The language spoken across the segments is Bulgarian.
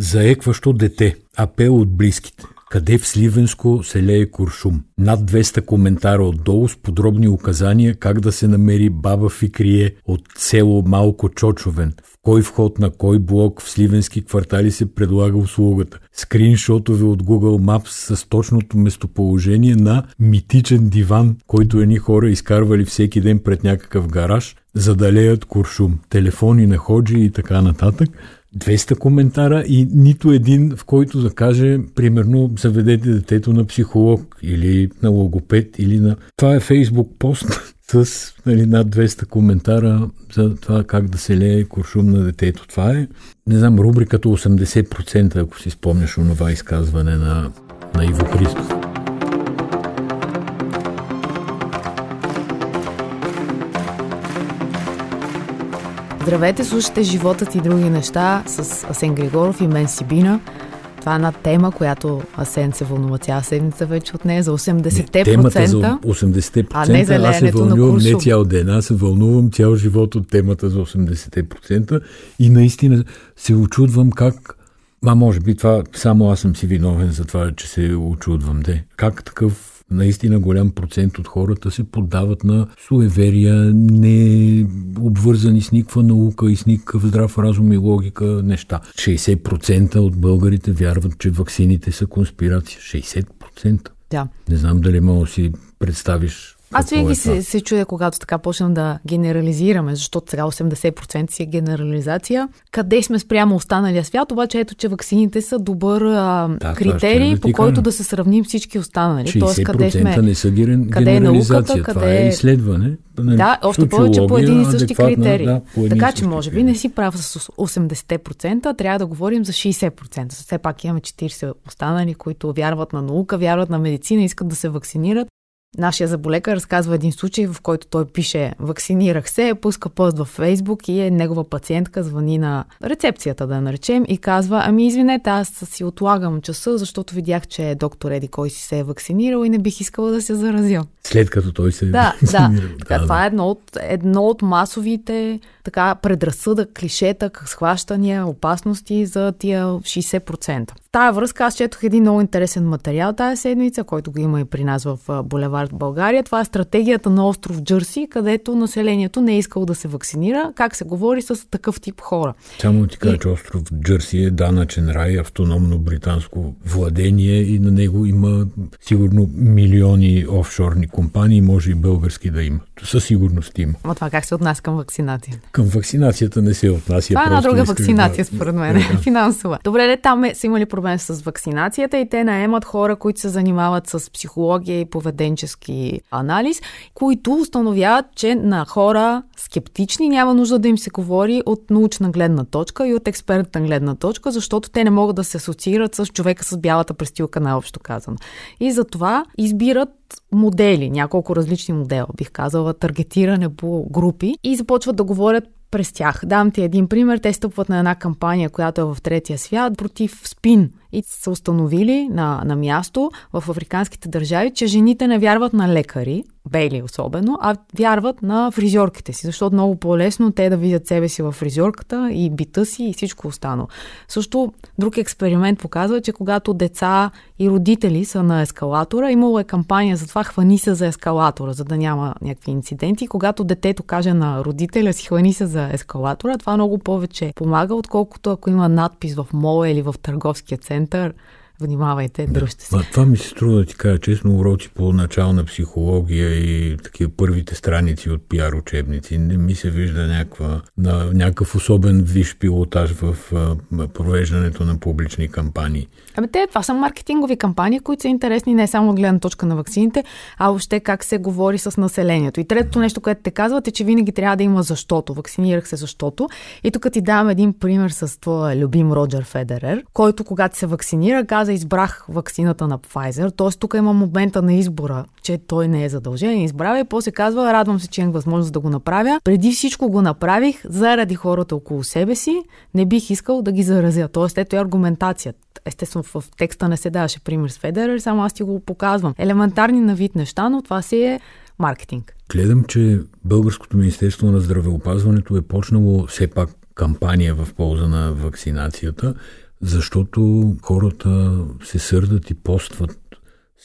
Заекващо дете. Апел от близките. Къде в Сливенско се лее куршум? Над 200 коментара отдолу с подробни указания как да се намери баба Фикрие от село Малко Чочовен. В кой вход на кой блок в сливенски квартали се предлага услугата. Скриншотове от Google Maps с точното местоположение на митичен диван, който едни хора изкарвали всеки ден пред някакъв гараж, за да леят куршум. Телефони на ходжи и така нататък. 200 коментара и нито един, в който да каже, примерно, заведете детето на психолог или на логопед или на... Това е фейсбук пост с нали, над 200 коментара за това как да се лее куршум на детето. Това е, не знам, рубриката 80%, ако си спомняш онова изказване на, на Иво Христов. Здравейте, слушате Животът и други неща с Асен Григоров и мен Сибина. Това е една тема, която Асен се вълнува цяла седмица вече от нея за 80-те не, темата за 80-те а не за аз се вълнувам не цял ден, аз се вълнувам цял живот от темата за 80-те и наистина се очудвам как Ма може би това само аз съм си виновен за това, че се очудвам. Де. Как такъв наистина голям процент от хората се поддават на суеверия, не обвързани с никаква наука и с никакъв здрав разум и логика неща. 60% от българите вярват, че ваксините са конспирация. 60%. Да. Не знам дали мога да си представиш аз винаги е се, се чудя, когато така почнем да генерализираме, защото сега 80% си е генерализация. Къде сме спрямо останалия свят, обаче ето, че ваксините са добър а, да, критерий, по който да се сравним всички останали. 60% Тоест, къде сме, не са ген... къде е науката, къде това е изследване. Нали, да, още повече по един и същи критерии. Да, така че, може би не си прав с 80%, трябва да говорим за 60%. Все пак имаме 40 останали, които вярват на наука, вярват на медицина, искат да се вакцинират. Нашия заболека разказва един случай, в който той пише вакцинирах се, пуска пост във Фейсбук и е негова пациентка звъни на рецепцията, да наречем, и казва, ами извинете, аз си отлагам часа, защото видях, че доктор Еди кой си се е вакцинирал и не бих искала да се заразя. След като той се е да, вакцинирал. Да, така, да, това е едно от, едно от масовите така предразсъдък, клишета, схващания, опасности за тия 60%. В тая връзка аз четох един много интересен материал тази седмица, който го има и при нас в Булевард България. Това е стратегията на остров Джърси, където населението не е искало да се вакцинира. Как се говори с такъв тип хора. Само ти кажа, и... че остров Джърси е данъчен рай, автономно британско владение и на него има сигурно милиони офшорни компании, може и български да има. Със сигурност има. А това как се отнася към вакцинацията? Към вакцинацията не се отнася. Това е една друга вакцинация, да... според мен. Да. Финансова. Добре, де, там е, са имали проблем с вакцинацията и те наемат хора, които се занимават с психология и поведенчески анализ, които установяват, че на хора скептични няма нужда да им се говори от научна гледна точка и от експертна гледна точка, защото те не могат да се асоциират с човека с бялата престилка, най-общо казано. И затова избират модели, няколко различни модела, бих казала, таргетиране по групи и започват да говорят през тях. Дам ти един пример. Те стъпват на една кампания, която е в третия свят, против спин и са установили на, на място в африканските държави, че жените не вярват на лекари, бели особено, а вярват на фризьорките си, защото много по-лесно те да видят себе си в фризьорката и бита си и всичко останало. Също друг експеримент показва, че когато деца и родители са на ескалатора, имало е кампания за това хвани се за ескалатора, за да няма някакви инциденти. Когато детето каже на родителя си хвани се за ескалатора, това много повече помага, отколкото ако има надпис в мола или в търговския център център. Внимавайте, дръжте се. Да. това ми се струва да ти кажа честно, уроци по начална психология и такива първите страници от пиар учебници. Не ми се вижда някаква, на, някакъв особен виш пилотаж в а, провеждането на публични кампании. Ами те, това са маркетингови кампании, които са интересни не само от гледна точка на вакцините, а въобще как се говори с населението. И третото нещо, което те казват е, че винаги трябва да има защото. Вакцинирах се защото. И тук ти давам един пример с твоя любим Роджер Федерер, който когато се вакцинира, каза избрах вакцината на Pfizer. Тоест тук има момента на избора, че той не е задължен, избрава и после казва, радвам се, че имам възможност да го направя. Преди всичко го направих заради хората около себе си, не бих искал да ги заразя. Тоест ето е аргументацията естествено в текста не се даваше пример с Федерер, само аз ти го показвам. Елементарни на вид неща, но това си е маркетинг. Гледам, че Българското Министерство на здравеопазването е почнало все пак кампания в полза на вакцинацията защото хората се сърдат и постват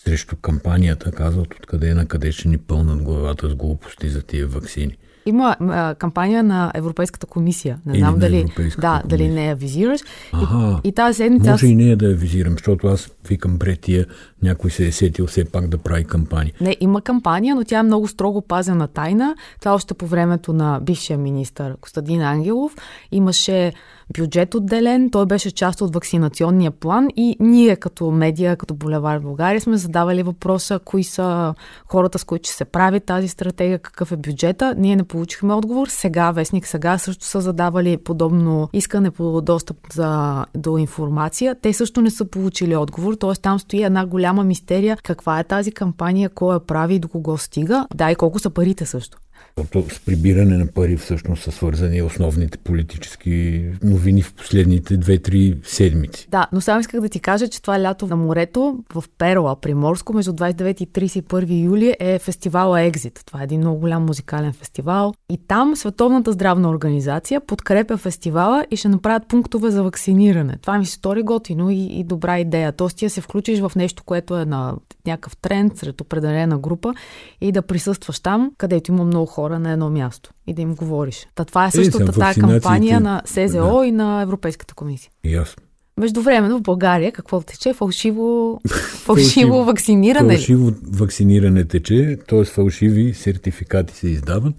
срещу кампанията, казват откъде на къде ще ни пълнат главата с глупости за тия вакцини. Има а, кампания на Европейската комисия. Не знам дали, да, дали не я визираш. Ага, и, и тази седмица. Може и не да я визирам, защото аз викам бретия, някой се е сетил все пак да прави кампания. Не, има кампания, но тя е много строго пазена тайна. Това още по времето на бившия министр Костадин Ангелов. Имаше бюджет отделен, той беше част от вакцинационния план и ние като медия, като Болевар България сме задавали въпроса кои са хората, с които ще се прави тази стратегия, какъв е бюджета. Ние не получихме отговор. Сега, Вестник сега също са задавали подобно искане по достъп за, до информация. Те също не са получили отговор, т.е. там стои една голяма мистерия каква е тази кампания, кой я прави и до кого стига. Да, и колко са парите също. Защото с прибиране на пари всъщност са свързани основните политически новини в последните 2-3 седмици. Да, но само исках да ти кажа, че това лято на морето в Перла, Приморско, между 29 и 31 юли е фестивала Екзит. Това е един много голям музикален фестивал. И там Световната здравна организация подкрепя фестивала и ще направят пунктове за вакциниране. Това ми се стори готино и, и добра идея. Тоест ти се включиш в нещо, което е на някакъв тренд сред определена група и да присъстваш там, където има много хора на едно място и да им говориш. Та това е, е също е, тази кампания на СЗО да. и на Европейската комисия. Ясно. Междувременно в България какво тече? Фалшиво, фалшиво вакциниране Фалшиво вакциниране тече, т.е. фалшиви сертификати се издават.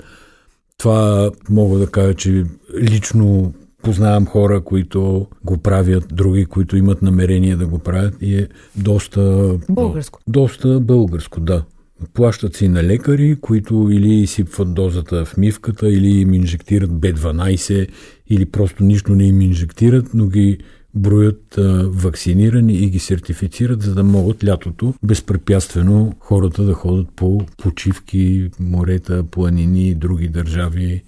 Това мога да кажа, че лично познавам хора, които го правят, други, които имат намерение да го правят и е доста... Българско. Доста българско, да. Плащат си на лекари, които или изсипват дозата в мивката, или им инжектират B12, или просто нищо не им инжектират, но ги броят а, вакцинирани и ги сертифицират, за да могат лятото безпрепятствено хората да ходят по почивки, морета, планини, други държави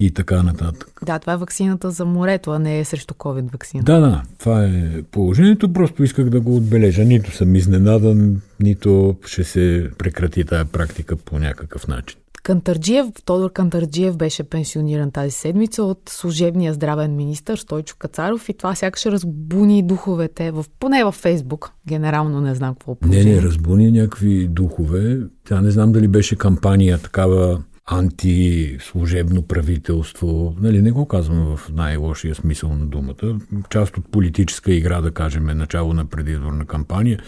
и така нататък. Да, това е вакцината за морето, а не е срещу COVID вакцина. Да, да, това е положението. Просто исках да го отбележа. Нито съм изненадан, нито ще се прекрати тая практика по някакъв начин. Кантарджиев, Тодор Кантарджиев беше пенсиониран тази седмица от служебния здравен министр Стойчо Кацаров и това сякаш разбуни духовете, в, поне във Фейсбук. Генерално не знам какво Не, не, разбуни някакви духове. Тя не знам дали беше кампания такава антислужебно правителство. Нали, не го казвам в най-лошия смисъл на думата. Част от политическа игра, да кажем, е начало на предизборна кампания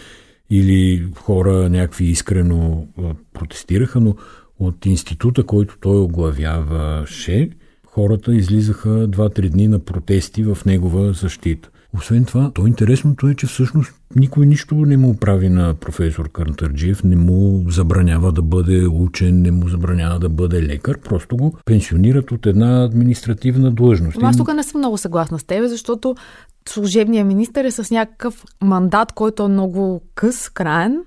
или хора някакви искрено протестираха, но от института, който той оглавяваше, хората излизаха 2-3 дни на протести в негова защита. Освен това, то интересното е, че всъщност никой нищо не му прави на професор Кантарджиев, не му забранява да бъде учен, не му забранява да бъде лекар, просто го пенсионират от една административна длъжност. Аз тук не съм много съгласна с теб, защото служебният министър е с някакъв мандат, който е много къс, краен,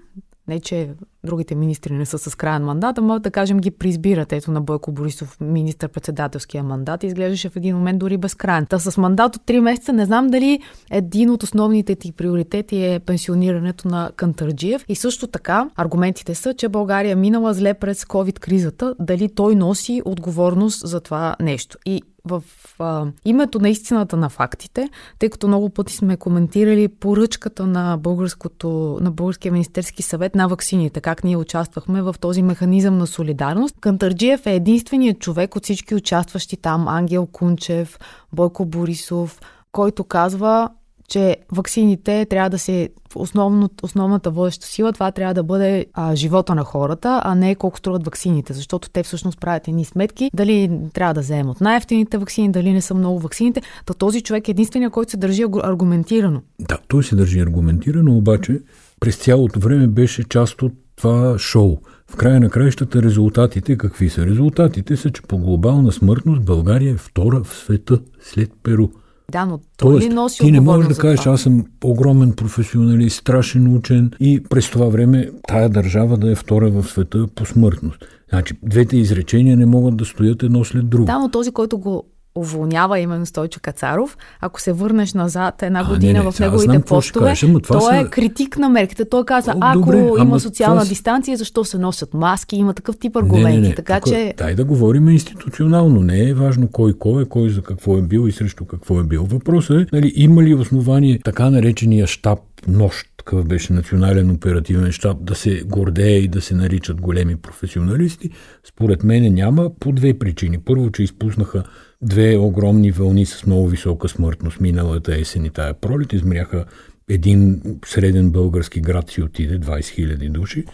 не, че другите министри не са с крайен мандат, ама да кажем ги преизбират. Ето на Бойко Борисов министър-председателския мандат изглеждаше в един момент дори безкрайен. Та с мандат от 3 месеца не знам дали един от основните ти приоритети е пенсионирането на Кантарджиев. И също така аргументите са, че България е минала зле през COVID-кризата, дали той носи отговорност за това нещо. И в а, името на истината на фактите, тъй като много пъти сме коментирали поръчката на, българското, на Българския министерски съвет на ваксините, как ние участвахме в този механизъм на солидарност. Кантарджиев е единственият човек от всички участващи там, Ангел Кунчев, Бойко Борисов, който казва че ваксините трябва да се основно, основната водеща сила, това трябва да бъде а, живота на хората, а не колко струват ваксините, защото те всъщност правят едни сметки, дали трябва да вземат най-ефтините ваксини, дали не са много ваксините. Та този човек е единствения, който се държи аргументирано. Да, той се държи аргументирано, обаче през цялото време беше част от това шоу. В края на краищата резултатите какви са? Резултатите са, че по глобална смъртност България е втора в света след Перу. Да, но той Тоест, ли носи ти не можеш да кажеш, аз съм огромен професионалист, страшен учен и през това време тая държава да е втора в света по смъртност. Значи, двете изречения не могат да стоят едно след друго. Да, но този, който го уволнява именно Стойчо Кацаров, ако се върнеш назад една година не, не, в неговите знам, постове, това той са... е критик на мерките. Той каза, ако Добре, има социална това... дистанция, защо се носят маски, има такъв тип аргументи. Не, не, не. Така Тук, че... Дай да говорим институционално. Не е важно кой кой е, кой за какво е бил и срещу какво е бил. Въпросът е, нали, има ли основание така наречения щаб нощ, такъв беше национален оперативен щаб, да се гордее и да се наричат големи професионалисти, според мен няма по две причини. Първо, че изпуснаха две огромни вълни с много висока смъртност миналата есен и тая пролет. Измряха един среден български град си отиде 20 000 души.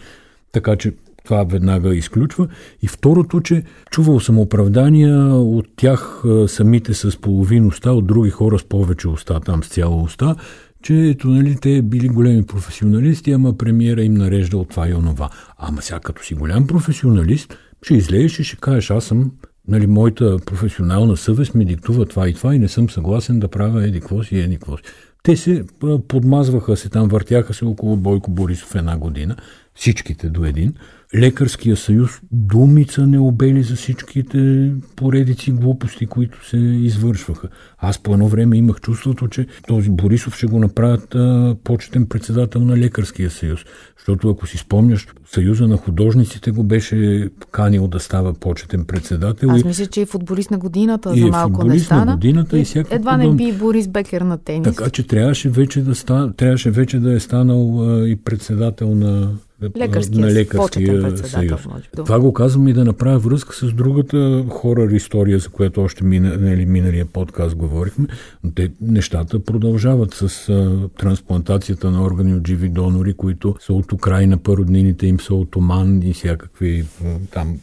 Така че това веднага изключва. И второто, че чувал съм оправдания от тях самите с половин уста, от други хора с повече уста, там с цяла уста, че ето, нали, те били големи професионалисти, ама премиера им нарежда от това и онова. Ама сега като си голям професионалист, ще излезеш и ще кажеш, аз съм, нали, моята професионална съвест ми диктува това и това и не съм съгласен да правя еди какво си, еди какво си. Те се подмазваха се там, въртяха се около Бойко Борисов една година, всичките до един – Лекарския съюз думица не обели за всичките поредици глупости, които се извършваха. Аз по едно време имах чувството, че този Борисов ще го направят а, почетен председател на Лекарския съюз. Защото ако си спомняш, Съюза на художниците го беше канил да става почетен председател. Аз мисля, че и футболист на годината за малко не стана. на годината и, и всяка Едва не би Борис Бекер на тенис. Така че трябваше вече да, ста, трябваше вече да е станал а, и председател на лекарския, на лекарския съюз. Това го казвам и да направя връзка с другата хорър история, за която още мина, нали, миналия подкаст говорихме. Но те нещата продължават с а, трансплантацията на органи от живи донори, които са от Украина, пароднините им са от Оман и всякакви там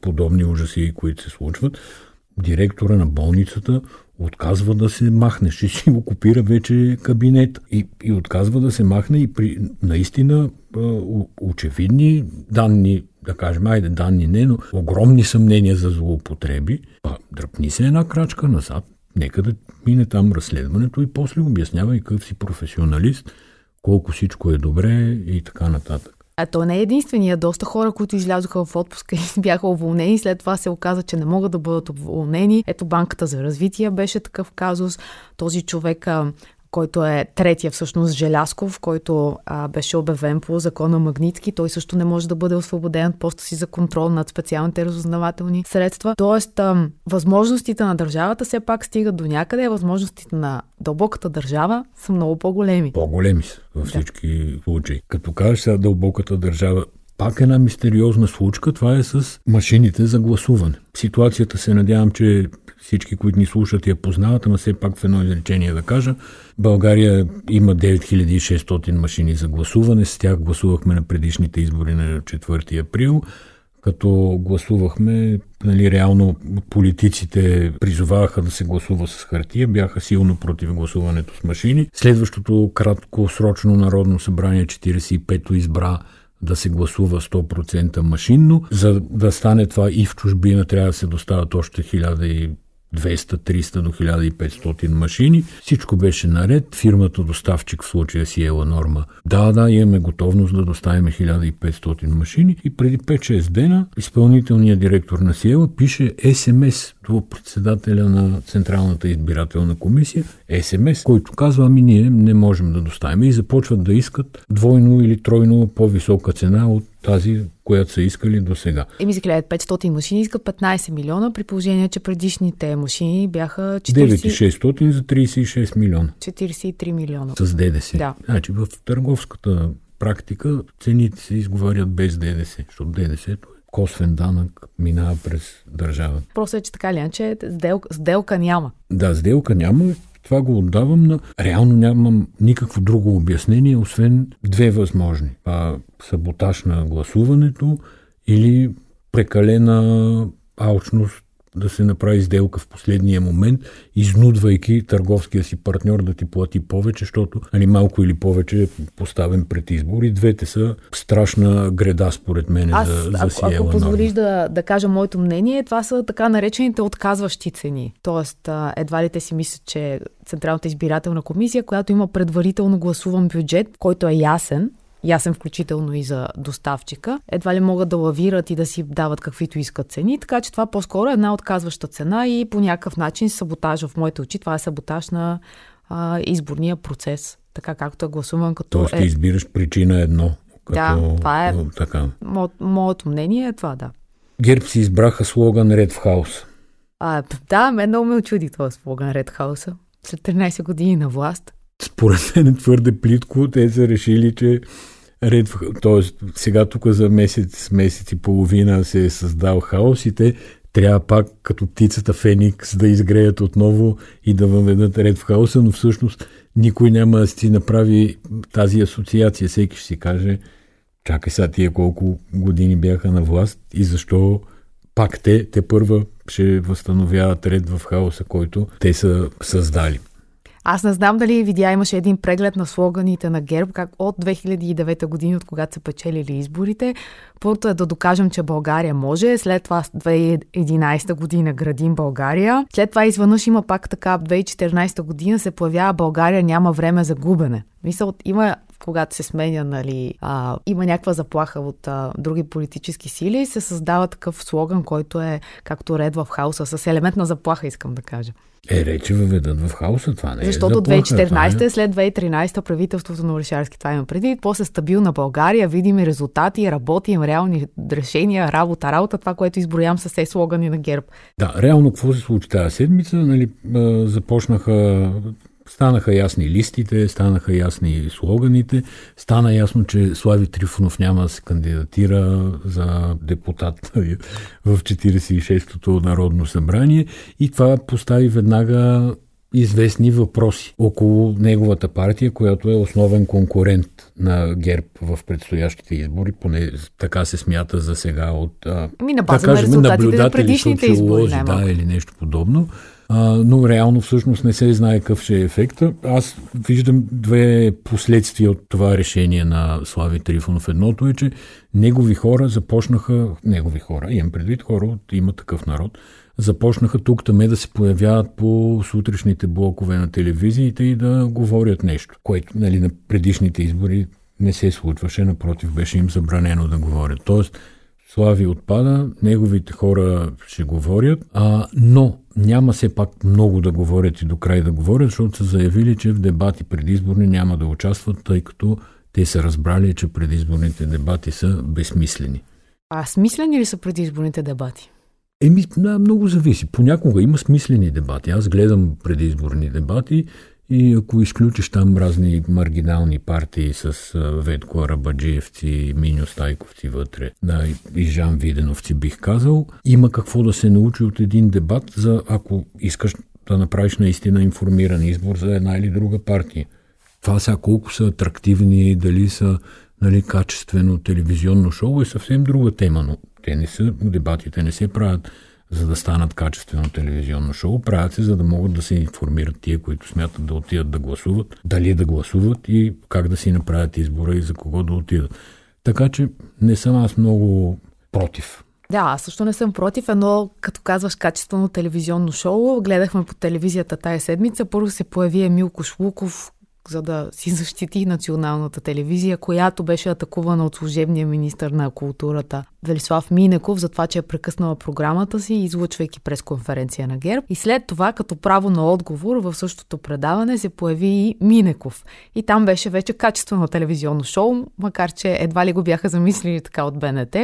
подобни ужаси, които се случват. Директора на болницата отказва да се махне, ще си го копира вече кабинет. И, и отказва да се махне и при наистина очевидни данни, да кажем, айде данни не, но огромни съмнения за злоупотреби, а дръпни се една крачка назад, нека да мине там разследването и после обяснява и какъв си професионалист, колко всичко е добре и така нататък. А то не е единствения. Доста хора, които излязоха в отпуска и бяха уволнени, след това се оказа, че не могат да бъдат уволнени. Ето Банката за развитие беше такъв казус. Този човек който е третия всъщност Желясков, който а, беше обявен по закона Магницки. Той също не може да бъде освободен от поста си за контрол над специалните разузнавателни средства. Тоест, а, възможностите на държавата все пак стигат до някъде, възможностите на дълбоката държава са много по-големи. По-големи са във всички да. случаи. Като кажеш сега дълбоката държава, пак една мистериозна случка, това е с машините за гласуване. Ситуацията се надявам, че всички, които ни слушат, я познават, ама все пак в едно изречение да кажа. България има 9600 машини за гласуване, с тях гласувахме на предишните избори на 4 април като гласувахме, нали, реално политиците призоваваха да се гласува с хартия, бяха силно против гласуването с машини. Следващото краткосрочно народно събрание 45-то избра да се гласува 100% машинно. За да стане това и в чужбина трябва да се доставят още 200-300 до 1500 машини. Всичко беше наред. Фирмата доставчик в случая си ела норма. Да, да, имаме готовност да доставим 1500 машини и преди 5-6 дена изпълнителният директор на Сиела пише СМС до председателя на Централната избирателна комисия, СМС, който казва, ами ние не можем да доставим и започват да искат двойно или тройно по-висока цена от тази, която са искали до сега. Еми за 1500 машини искат 15 милиона, при положение, че предишните машини бяха 40... 9600 за 36 милиона. 43 милиона. С ДДС. Да. Значи в търговската практика цените се изговарят без ДДС, защото ДДС косвен данък минава през държавата. Просто е, че така ли, че сделка, сделка няма. Да, сделка няма това го отдавам на... Реално нямам никакво друго обяснение, освен две възможни. А, саботаж на гласуването или прекалена алчност да се направи сделка в последния момент, изнудвайки търговския си партньор да ти плати повече, защото нали, малко или повече е поставен пред избор. И двете са страшна греда, според мен, Аз, за, за ако, ако позволиш да, да кажа моето мнение, това са така наречените отказващи цени. Тоест, едва ли те си мислят, че Централната избирателна комисия, която има предварително гласуван бюджет, който е ясен, ясен включително и за доставчика. Едва ли могат да лавират и да си дават каквито искат цени, така че това по-скоро е една отказваща цена и по някакъв начин саботаж в моите очи. Това е саботаж на а, изборния процес, така както е гласуван като... Тоест ти е... избираш причина едно. Като, да, това е. Така. Мо, моето мнение е това, да. Герб си избраха слоган Red в хаос. А, да, мен много ме очуди този слоган Ред Хауса. След 13 години на власт. Според мен е твърде плитко. Те са решили, че Ред, т.е. сега тук за месец, месец и половина се е създал хаос и те трябва пак като птицата Феникс да изгреят отново и да въведат ред в хаоса, но всъщност никой няма да си направи тази асоциация. Всеки ще си каже, чакай сега тия колко години бяха на власт и защо пак те, те първа ще възстановяват ред в хаоса, който те са създали. Аз не знам дали видя, имаше един преглед на слоганите на ГЕРБ, как от 2009 година, от когато са печелили изборите. Първото е да докажем, че България може, след това 2011 година градим България, след това изведнъж има пак така, 2014 година се появява България няма време за губене. Мисъл, има когато се сменя, нали, а, има някаква заплаха от а, други политически сили, се създава такъв слоган, който е както ред в хаоса, с елемент на заплаха, искам да кажа. Е, речи въведат в хаоса, това не е Защото заплаха, 2014 е... след 2013 правителството на Орешарски, това има преди, после стабилна България, видими резултати, работим, реални решения, работа, работа, това, което изброявам с все слогани на ГЕРБ. Да, реално какво се случи тази седмица? Нали, започнаха Станаха ясни листите, станаха ясни слоганите, стана ясно, че Слави Трифонов няма да се кандидатира за депутат в 46-то Народно събрание. И това постави веднага известни въпроси около неговата партия, която е основен конкурент на ГЕРБ в предстоящите избори, поне така се смята за сега от Ми на база да кажем, на наблюдатели, избори, да, или нещо подобно но реално всъщност не се знае какъв ще е ефекта. Аз виждам две последствия от това решение на Слави Трифонов. Едното е, че негови хора започнаха, негови хора, имам предвид хора от има такъв народ, започнаха тук таме да се появяват по сутрешните блокове на телевизиите и да говорят нещо, което нали, на предишните избори не се случваше, напротив беше им забранено да говорят. Тоест, Слави отпада, неговите хора ще говорят, а, но няма все пак много да говорят и до край да говорят, защото са заявили, че в дебати предизборни няма да участват, тъй като те са разбрали, че предизборните дебати са безсмислени. А смислени ли са предизборните дебати? Еми, да, много зависи. Понякога има смислени дебати. Аз гледам предизборни дебати и ако изключиш там разни маргинални партии с Ветко Арабаджиевци, Миньо Стайковци вътре, да, и Жан Виденовци бих казал, има какво да се научи от един дебат за ако искаш да направиш наистина информиран избор за една или друга партия. Това сега колко са атрактивни, дали са нали, качествено телевизионно шоу е съвсем друга тема, но те не са, дебатите не се правят за да станат качествено телевизионно шоу. Правят се, за да могат да се информират тия, които смятат да отидат да гласуват, дали да гласуват и как да си направят избора и за кого да отидат. Така че не съм аз много против. Да, аз също не съм против, но като казваш качествено телевизионно шоу, гледахме по телевизията тая седмица. Първо се появи Емил Кошлуков, за да си защити националната телевизия, която беше атакувана от служебния министр на културата Велислав Минеков за това, че е прекъснала програмата си, излъчвайки през конференция на ГЕРБ. И след това, като право на отговор, в същото предаване се появи и Минеков. И там беше вече качествено телевизионно шоу, макар че едва ли го бяха замислили така от БНТ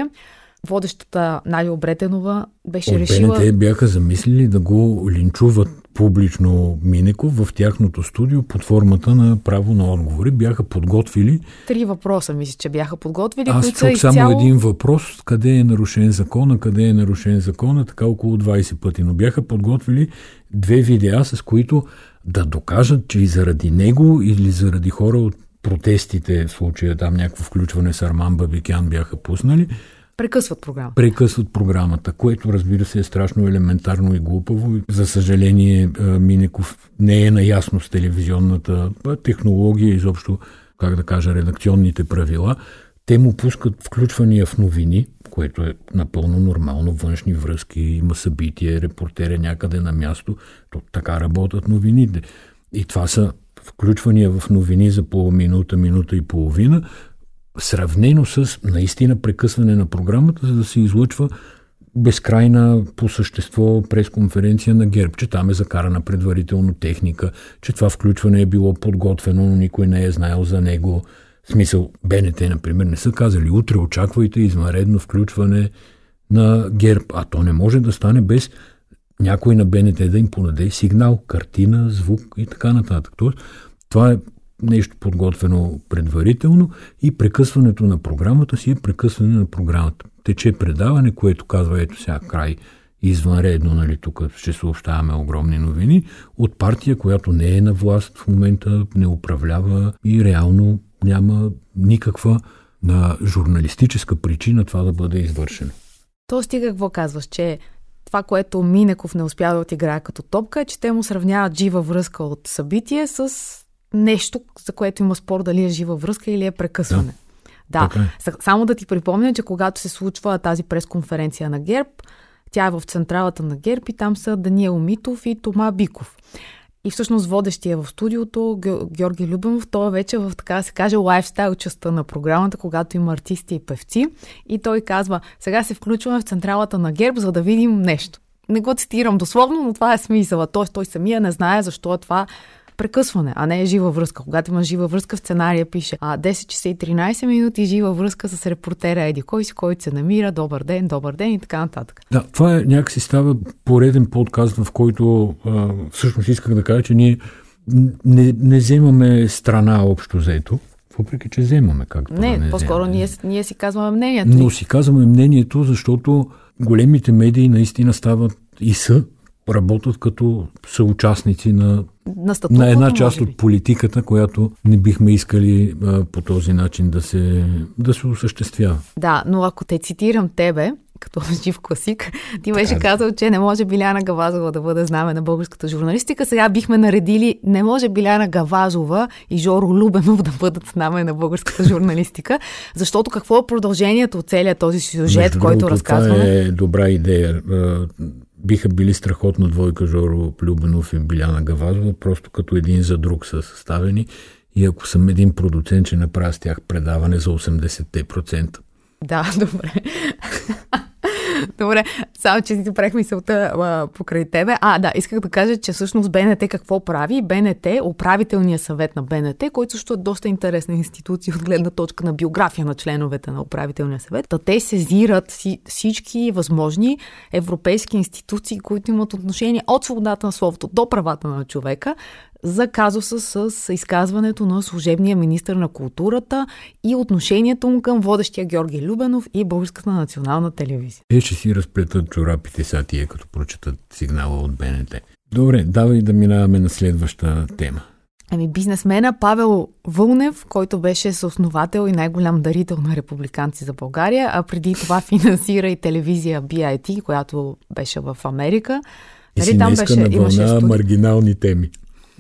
водещата Нали Обретенова беше От решила... БНТ бяха замислили да го линчуват публично Минеков в тяхното студио под формата на право на отговори. Бяха подготвили... Три въпроса, мисля, че бяха подготвили. Аз чух изцяло... само един въпрос, къде е нарушен закона, къде е нарушен закона, така около 20 пъти. Но бяха подготвили две видеа, с които да докажат, че и заради него или заради хора от протестите, в случая там някакво включване с Арман Бабикян бяха пуснали, Прекъсват програмата. Прекъсват програмата, което разбира се е страшно елементарно и глупаво. За съжаление, Минеков не е наясно с телевизионната технология, изобщо, как да кажа, редакционните правила. Те му пускат включвания в новини, което е напълно нормално, външни връзки, има събитие, репортер е някъде на място. То, така работят новините. И това са включвания в новини за по минута, минута и половина, сравнено с наистина прекъсване на програмата, за да се излъчва безкрайна по същество пресконференция на ГЕРБ, че там е закарана предварително техника, че това включване е било подготвено, но никой не е знаел за него. В смисъл, БНТ, например, не са казали, утре очаквайте извънредно включване на ГЕРБ, а то не може да стане без някой на БНТ да им подаде сигнал, картина, звук и така нататък. Тоест, това е нещо подготвено предварително и прекъсването на програмата си е прекъсване на програмата. Тече предаване, което казва ето сега край извънредно, нали, тук ще съобщаваме огромни новини, от партия, която не е на власт в момента, не управлява и реално няма никаква на журналистическа причина това да бъде извършено. То стига какво казваш, че това, което Минеков не успя да отиграе като топка, е, че те му сравняват жива връзка от събитие с нещо, за което има спор дали е жива връзка или е прекъсване. Да, да. Е. само да ти припомня, че когато се случва тази пресконференция на ГЕРБ, тя е в централата на ГЕРБ и там са Даниел Митов и Тома Биков. И всъщност водещия в студиото, Георги Любенов, той е вече в, така се каже, лайфстайл частта на програмата, когато има артисти и певци. И той казва, сега се включваме в централата на ГЕРБ, за да видим нещо. Не го цитирам дословно, но това е смисъла. Тоест той самия не знае защо е това прекъсване, а не е жива връзка. Когато има жива връзка в сценария пише а 10 часа и 13 минути жива връзка с репортера Еди кой си, който се намира, добър ден, добър ден и така нататък. Да, това е някакси става пореден подкаст, в който а, всъщност исках да кажа, че ние не, не вземаме страна общо заето, въпреки че вземаме как Не, да не по-скоро ние, ние си казваме мнението. Но си казваме мнението, защото големите медии наистина стават и са работят като съучастници на, на, статута, на една част от политиката, която не бихме искали а, по този начин да се, да се осъществява. Да, но ако те цитирам тебе, като жив класик, ти беше така, казал, че не може Биляна Гавазова да бъде знаме на българската журналистика. Сега бихме наредили не може Биляна Гавазова и Жоро Любенов да бъдат знаме на българската журналистика, защото какво е продължението от целият този сюжет, Между който другото, разказваме? Това е добра идея биха били страхотна двойка Жоро Любенов и Биляна Гавазова, просто като един за друг са съставени и ако съм един продуцент, ще направя с тях предаване за 80%. Да, добре. Добре, само че си правих мисълта а, покрай тебе. А, да, исках да кажа, че всъщност БНТ какво прави? БНТ, управителният съвет на БНТ, който също е доста интересна институция от гледна точка на биография на членовете на управителния съвет. Та те сезират си, всички възможни европейски институции, които имат отношение от свободата на словото до правата на човека, за казуса с изказването на служебния министр на културата и отношението му към водещия Георги Любенов и Българската национална телевизия. Е, ще си разплетат чорапите са тия, като прочетат сигнала от БНТ. Добре, давай да минаваме на следваща тема. Ами бизнесмена Павел Вълнев, който беше съосновател и най-голям дарител на републиканци за България, а преди това финансира и телевизия BIT, която беше в Америка. И нали, там беше, на вълна маргинални теми.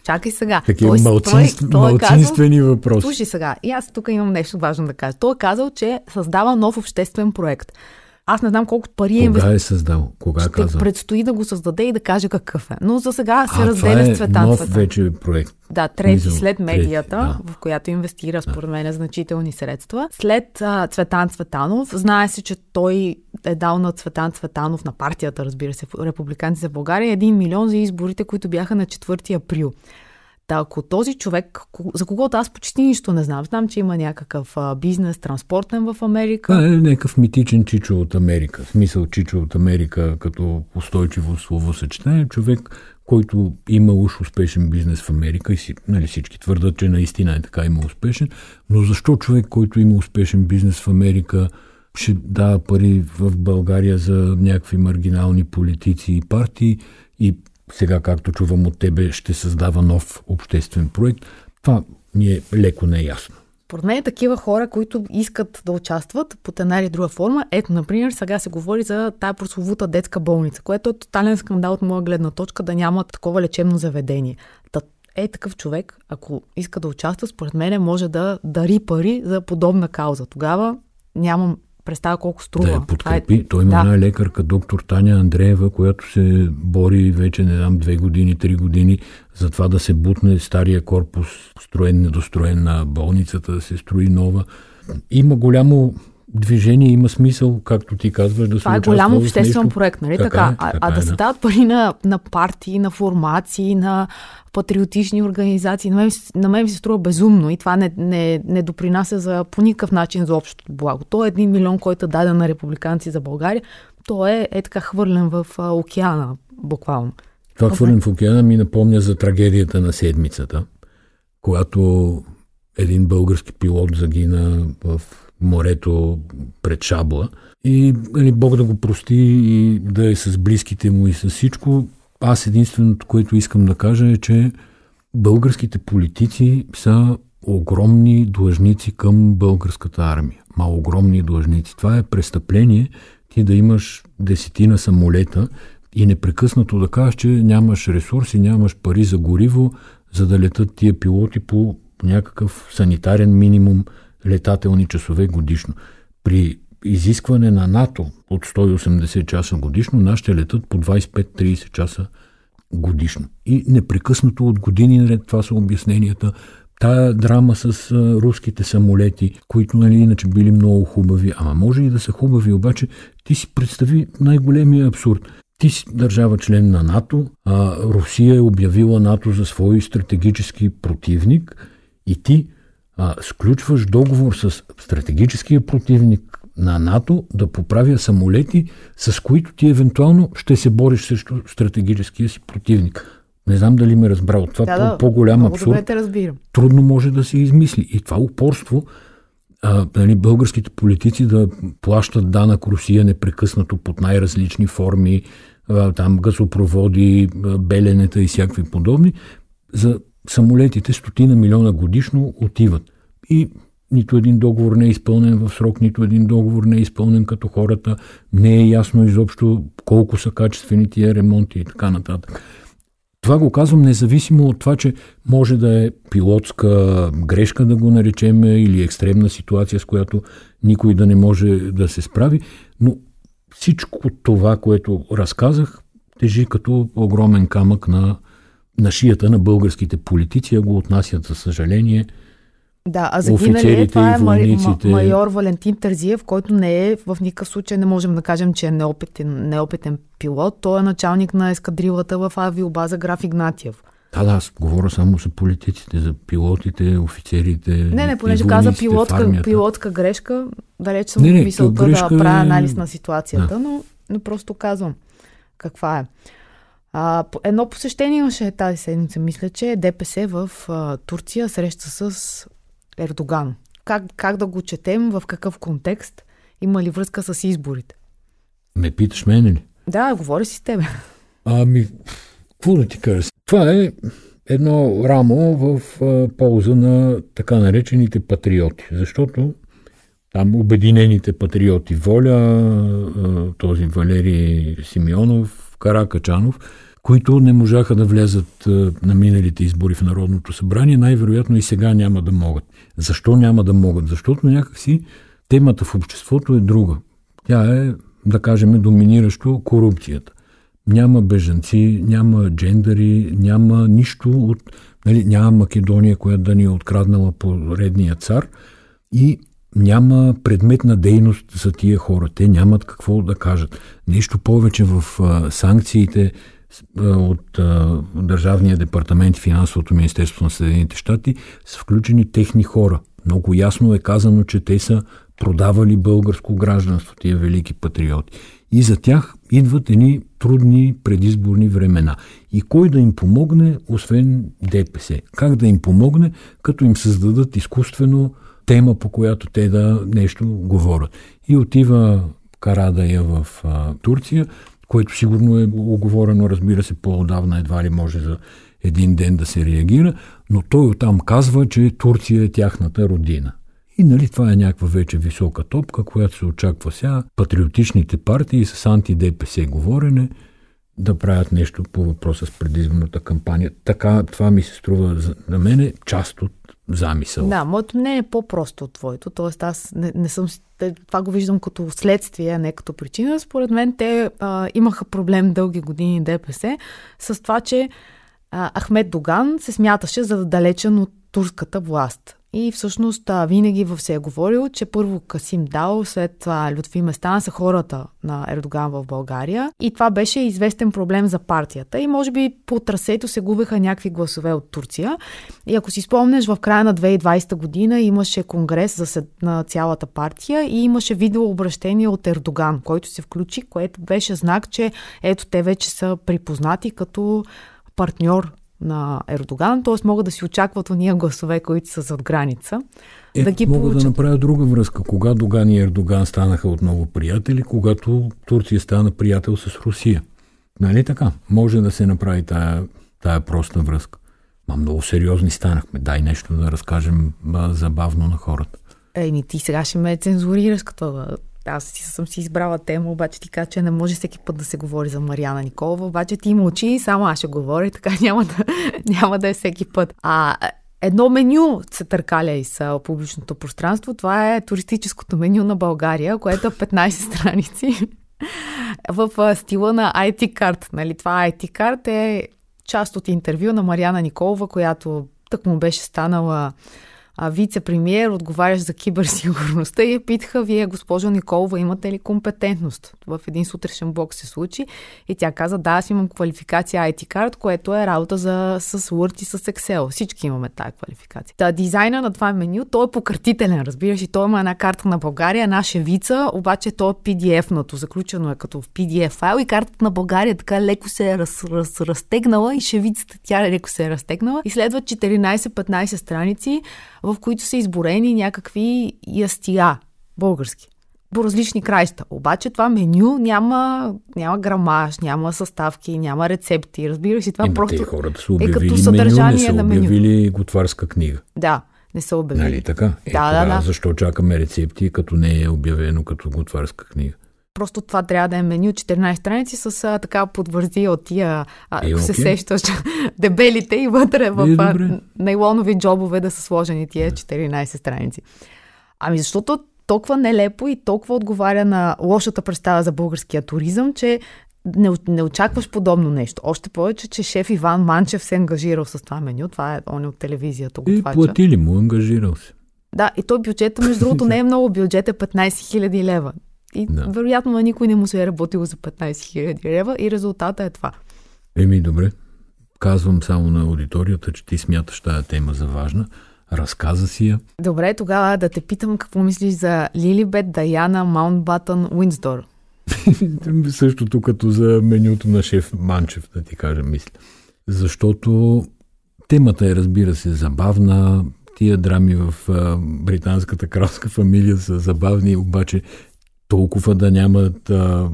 Чакай сега. Такива Тоест, малцинств, той, той е малцинствени казал, въпроси. Слушай сега, и аз тук имам нещо важно да кажа. Той е казал, че създава нов обществен проект. Аз не знам колко пари е Кога е създал? Кога е казал? предстои да го създаде и да каже какъв е. Но за сега се а, разделя е с Цветан нов Цветан. вече проект. Да, трети Мисъл, след медията, трети, да. в която инвестира според мен значителни средства. След а, Цветан Цветанов, знае се, че той е дал на Цветан Цветанов, на партията, разбира се, републиканци за България, 1 милион за изборите, които бяха на 4 април. Та ако този човек, за когото аз почти нищо не знам, знам, че има някакъв бизнес, транспортен в Америка. Това е някакъв митичен чичо от Америка. В смисъл чичо от Америка като устойчиво словосъчетание. Човек, който има уж успешен бизнес в Америка и си, нали, всички твърдат, че наистина е така има успешен, но защо човек, който има успешен бизнес в Америка, ще дава пари в България за някакви маргинални политици и партии и сега, както чувам от тебе, ще създава нов обществен проект. Това ни е леко неясно. Поред мен такива хора, които искат да участват под една или друга форма. Ето, например, сега се говори за тая прословута детска болница, което е тотален скандал от моя гледна точка да няма такова лечебно заведение. Та, е такъв човек, ако иска да участва, според мен може да дари пари за подобна кауза. Тогава нямам представя колко струва. Да я подкрепи. Е... Той има да. една лекарка, доктор Таня Андреева, която се бори вече, не знам, две години, три години за това да се бутне стария корпус, строен, недостроен на болницата, да се строи нова. има голямо движение има смисъл, както ти казваш, да Това се е голям обществен нещо. проект, нали така? така? Е, а, така а е, да се дават пари на, на партии, на формации, на патриотични организации, на мен, на мен ми се струва безумно и това не, не, не допринася за, по никакъв начин за общото благо. То е един милион, който е даден на републиканци за България, то е, е така хвърлен в а, океана, буквално. Това хвърлен в океана ми напомня за трагедията на седмицата, когато един български пилот загина в морето пред Шабла. И нали, Бог да го прости и да е с близките му и с всичко. Аз единственото, което искам да кажа е, че българските политици са огромни длъжници към българската армия. Ма огромни длъжници. Това е престъпление ти да имаш десетина самолета и непрекъснато да кажеш, че нямаш ресурси, нямаш пари за гориво, за да летат тия пилоти по някакъв санитарен минимум летателни часове годишно. При изискване на НАТО от 180 часа годишно, нашите летат по 25-30 часа годишно. И непрекъснато от години наред това са обясненията. Тая драма с руските самолети, които нали, иначе били много хубави, ама може и да са хубави, обаче ти си представи най-големия абсурд. Ти си държава член на НАТО, а Русия е обявила НАТО за свой стратегически противник и ти а, сключваш договор с стратегическия противник на НАТО да поправя самолети, с които ти евентуално ще се бориш срещу стратегическия си противник. Не знам дали ме разбрал. Това да, по- по-голям абсурд. Те разбирам. Трудно може да се измисли. И това упорство, а, нали, българските политици да плащат данък Русия непрекъснато под най-различни форми, а, там газопроводи, беленета и всякакви подобни, за самолетите стотина милиона годишно отиват. И нито един договор не е изпълнен в срок, нито един договор не е изпълнен като хората, не е ясно изобщо колко са качествени тия ремонти и така нататък. Това го казвам независимо от това, че може да е пилотска грешка да го наречем или екстремна ситуация, с която никой да не може да се справи, но всичко това, което разказах, тежи като огромен камък на на шията на българските политици, а го отнасят, за съжаление, да, а загиналият това е войниците... майор Валентин Тързиев, който не е в никакъв случай, не можем да кажем, че е неопитен, неопитен пилот. Той е началник на ескадрилата в авиобаза Граф Игнатиев. Да, да, аз говоря само за политиците, за пилотите, офицерите. Не, не, понеже каза пилотка, пилотка грешка, далеч съм не, не, мисълта да правя анализ на ситуацията, да. но, но просто казвам каква е. А, едно посещение имаше тази седмица, мисля, че ДПС в а, Турция среща с Ердоган. Как, как да го четем, в какъв контекст, има ли връзка с изборите? Ме питаш мене ли? Да, говори си с тебе. Ами, какво да ти кажа? Това е едно рамо в а, полза на така наречените патриоти, защото там обединените патриоти Воля, а, този Валерий Симеонов, Каракачанов, които не можаха да влезат на миналите избори в Народното събрание, най-вероятно и сега няма да могат. Защо няма да могат? Защото някакси темата в обществото е друга. Тя е, да кажем, доминиращо корупцията. Няма бежанци, няма джендари, няма нищо от... Нали, няма Македония, която да ни е откраднала поредния цар и няма предметна дейност за тия хора. Те нямат какво да кажат. Нещо повече в а, санкциите от а, Държавния департамент и финансовото министерство на Съединените щати са включени техни хора. Много ясно е казано, че те са продавали българско гражданство, тия велики патриоти. И за тях идват едни трудни предизборни времена. И кой да им помогне, освен ДПС? Как да им помогне, като им създадат изкуствено тема, по която те да нещо говорят. И отива Карадая в а, Турция, което сигурно е оговорено, разбира се, по-отдавна едва ли може за един ден да се реагира, но той оттам казва, че Турция е тяхната родина. И нали това е някаква вече висока топка, която се очаква сега патриотичните партии с анти-ДПС говорене да правят нещо по въпроса с предизборната кампания. Така, това ми се струва на мене част от замисъл. Да, моето мнение е по-просто от твоето. Тоест аз не, не съм... Това го виждам като следствие, а не като причина. Според мен те а, имаха проблем дълги години ДПС с това, че а, Ахмед Доган се смяташе за далечен от турската власт. И всъщност винаги в се е говорил, че първо Касим Дал, след това Лютви Местан са хората на Ердоган в България. И това беше известен проблем за партията. И може би по трасето се губеха някакви гласове от Турция. И ако си спомнеш, в края на 2020 година имаше конгрес за на цялата партия и имаше видеообращение от Ердоган, който се включи, което беше знак, че ето те вече са припознати като партньор на Ердоган, т.е. могат да си очакват уния гласове, които са зад граница. Е, да ги мога получат. да направя друга връзка. Кога Доган и Ердоган станаха отново приятели, когато Турция стана приятел с Русия. Нали така? Може да се направи тая, тая проста връзка. Ма много сериозни станахме. Дай нещо да разкажем а, забавно на хората. Еми, ти сега ще ме цензурираш, като аз си съм си избрала тема, обаче ти каза, че не може всеки път да се говори за Мариана Николова, обаче ти мълчи и само аз ще говоря, така няма да, няма да е всеки път. А едно меню се търкаля и с публичното пространство. Това е туристическото меню на България, което е 15 страници в стила на IT карт. Нали? Това IT карт е част от интервю на Мариана Николова, която тък му беше станала вице-премьер, отговарящ за киберсигурността и я питаха, вие, госпожо Николова, имате ли компетентност? В един сутрешен блок се случи и тя каза, да, аз имам квалификация IT card, което е работа за, с Word и с Excel. Всички имаме тази квалификация. Та, дизайна на това меню, той е пократителен, разбираш, и той има една карта на България, една шевица, обаче то е PDF-ното, заключено е като в PDF файл и картата на България така леко се е раз, раз, разтегнала и шевицата тя леко се е разтегнала и следват 14-15 страници, в които са изборени някакви ястия български по различни краища. Обаче това меню няма, няма грамаж, няма съставки, няма рецепти. Разбира се, това Има, просто те хората са обявили е като съдържание меню, не са обявили готварска книга. Да, не са обявили. Нали така? Е, да, да, да. Защо чакаме рецепти, като не е обявено като готварска книга? Просто това трябва да е меню 14 страници с а, така подвързи от тия, а, е, се сещаш, дебелите и вътре в е, нейлонови джобове да са сложени тия 14 страници. Ами защото толкова нелепо и толкова отговаря на лошата представа за българския туризъм, че не, не очакваш подобно нещо. Още повече, че шеф Иван Манчев се е ангажирал с това меню. Това е он от телевизията. И платили му, ангажирал се. Да, и той бюджета, между другото, не е много. Бюджет е 15 000 лева. И да. вероятно на никой не му се е работило за 15 000 лева и резултата е това. Еми, добре. Казвам само на аудиторията, че ти смяташ тази тема за важна. Разказа си я. Добре, тогава да те питам какво мислиш за Лилибет, Даяна, Маунтбатън, Уинсдор. Същото като за менюто на шеф Манчев, да ти кажа, мисля. Защото темата е, разбира се, забавна. Тия драми в а, британската кралска фамилия са забавни, обаче толкова да нямат а,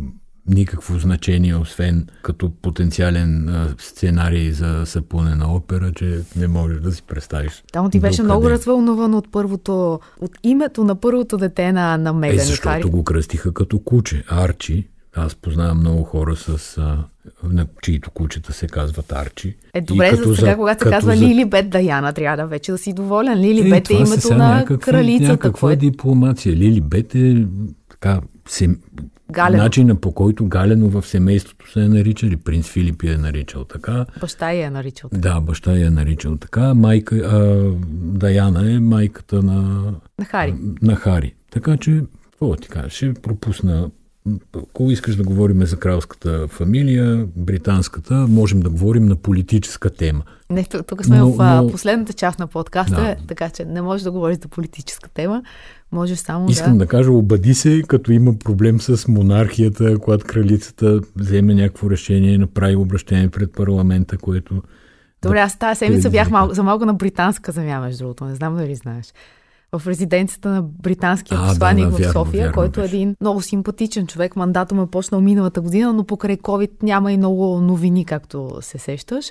никакво значение, освен като потенциален а, сценарий за съпълнена на опера, че не можеш да си представиш. Там ти беше много развълнуван от първото, от името на първото дете на, на Меган. Е, защото Хари. го кръстиха като куче. Арчи. Аз познавам много хора с а, на чието кучета се казват Арчи. Е, добре, и за сега, за, когато се казва за... Лили Бет Даяна, трябва да вече да си доволен. Лили е, Бет е името на някаква, кралицата. Някаква е дипломация. Лили Бет е така, сем... начина по който Галено в семейството се е наричали. Принц Филип я е наричал така. Баща я е наричал така. Да, баща я е наричал така. Майка, а, Даяна е майката на... На Хари. На Хари. Така че, какво ти кажа, ще пропусна ако искаш да говорим за кралската фамилия, британската, можем да говорим на политическа тема. Не, тук сме но, в но... последната част на подкаста, да. така че не можеш да говориш за политическа тема. Може само Искам да... да кажа, обади се, като има проблем с монархията, когато кралицата вземе някакво решение, направи обращение пред парламента, което... Добре, аз тази седмица бях малко, за малко на британска земя, между другото. Не знам дали знаеш в резиденцията на британския а, да, в София, вярно, който е един много симпатичен човек. Мандата му е почнал миналата година, но покрай COVID няма и много новини, както се сещаш.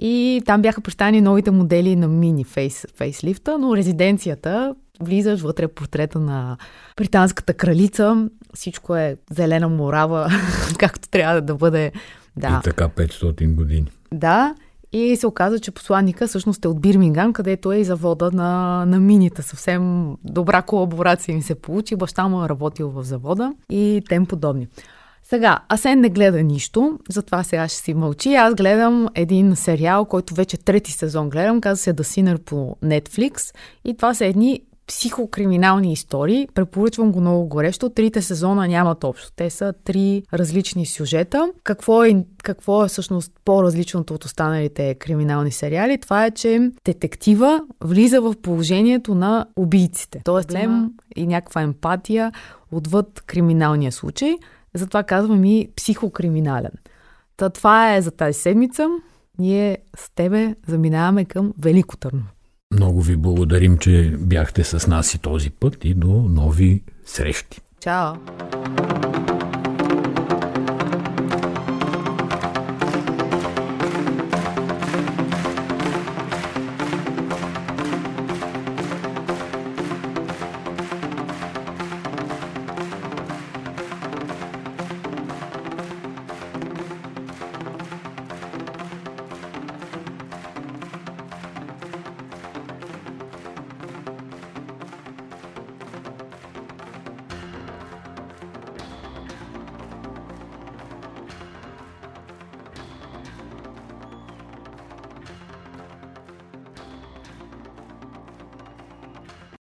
И там бяха представени новите модели на мини фейс, фейслифта, но резиденцията, влизаш вътре портрета на британската кралица, всичко е зелена морава, както трябва да бъде. Да. И така 500 години. Да, и се оказа, че посланника всъщност е от Бирмингам, където е и завода на, на мините. Съвсем добра колаборация ми се получи. Баща му е работил в завода и тем подобни. Сега, Асен не гледа нищо, затова сега ще си мълчи. Аз гледам един сериал, който вече трети сезон гледам, казва се The Sinner по Netflix. И това са едни психокриминални истории. Препоръчвам го много горещо. Трите сезона нямат общо. Те са три различни сюжета. Какво е, какво е всъщност по-различното от останалите криминални сериали? Това е, че детектива влиза в положението на убийците. Тоест, лем и някаква емпатия отвъд криминалния случай. Затова казвам и психокриминален. Та това е за тази седмица. Ние с тебе заминаваме към Велико Търново. Много ви благодарим, че бяхте с нас и този път и до нови срещи. Чао!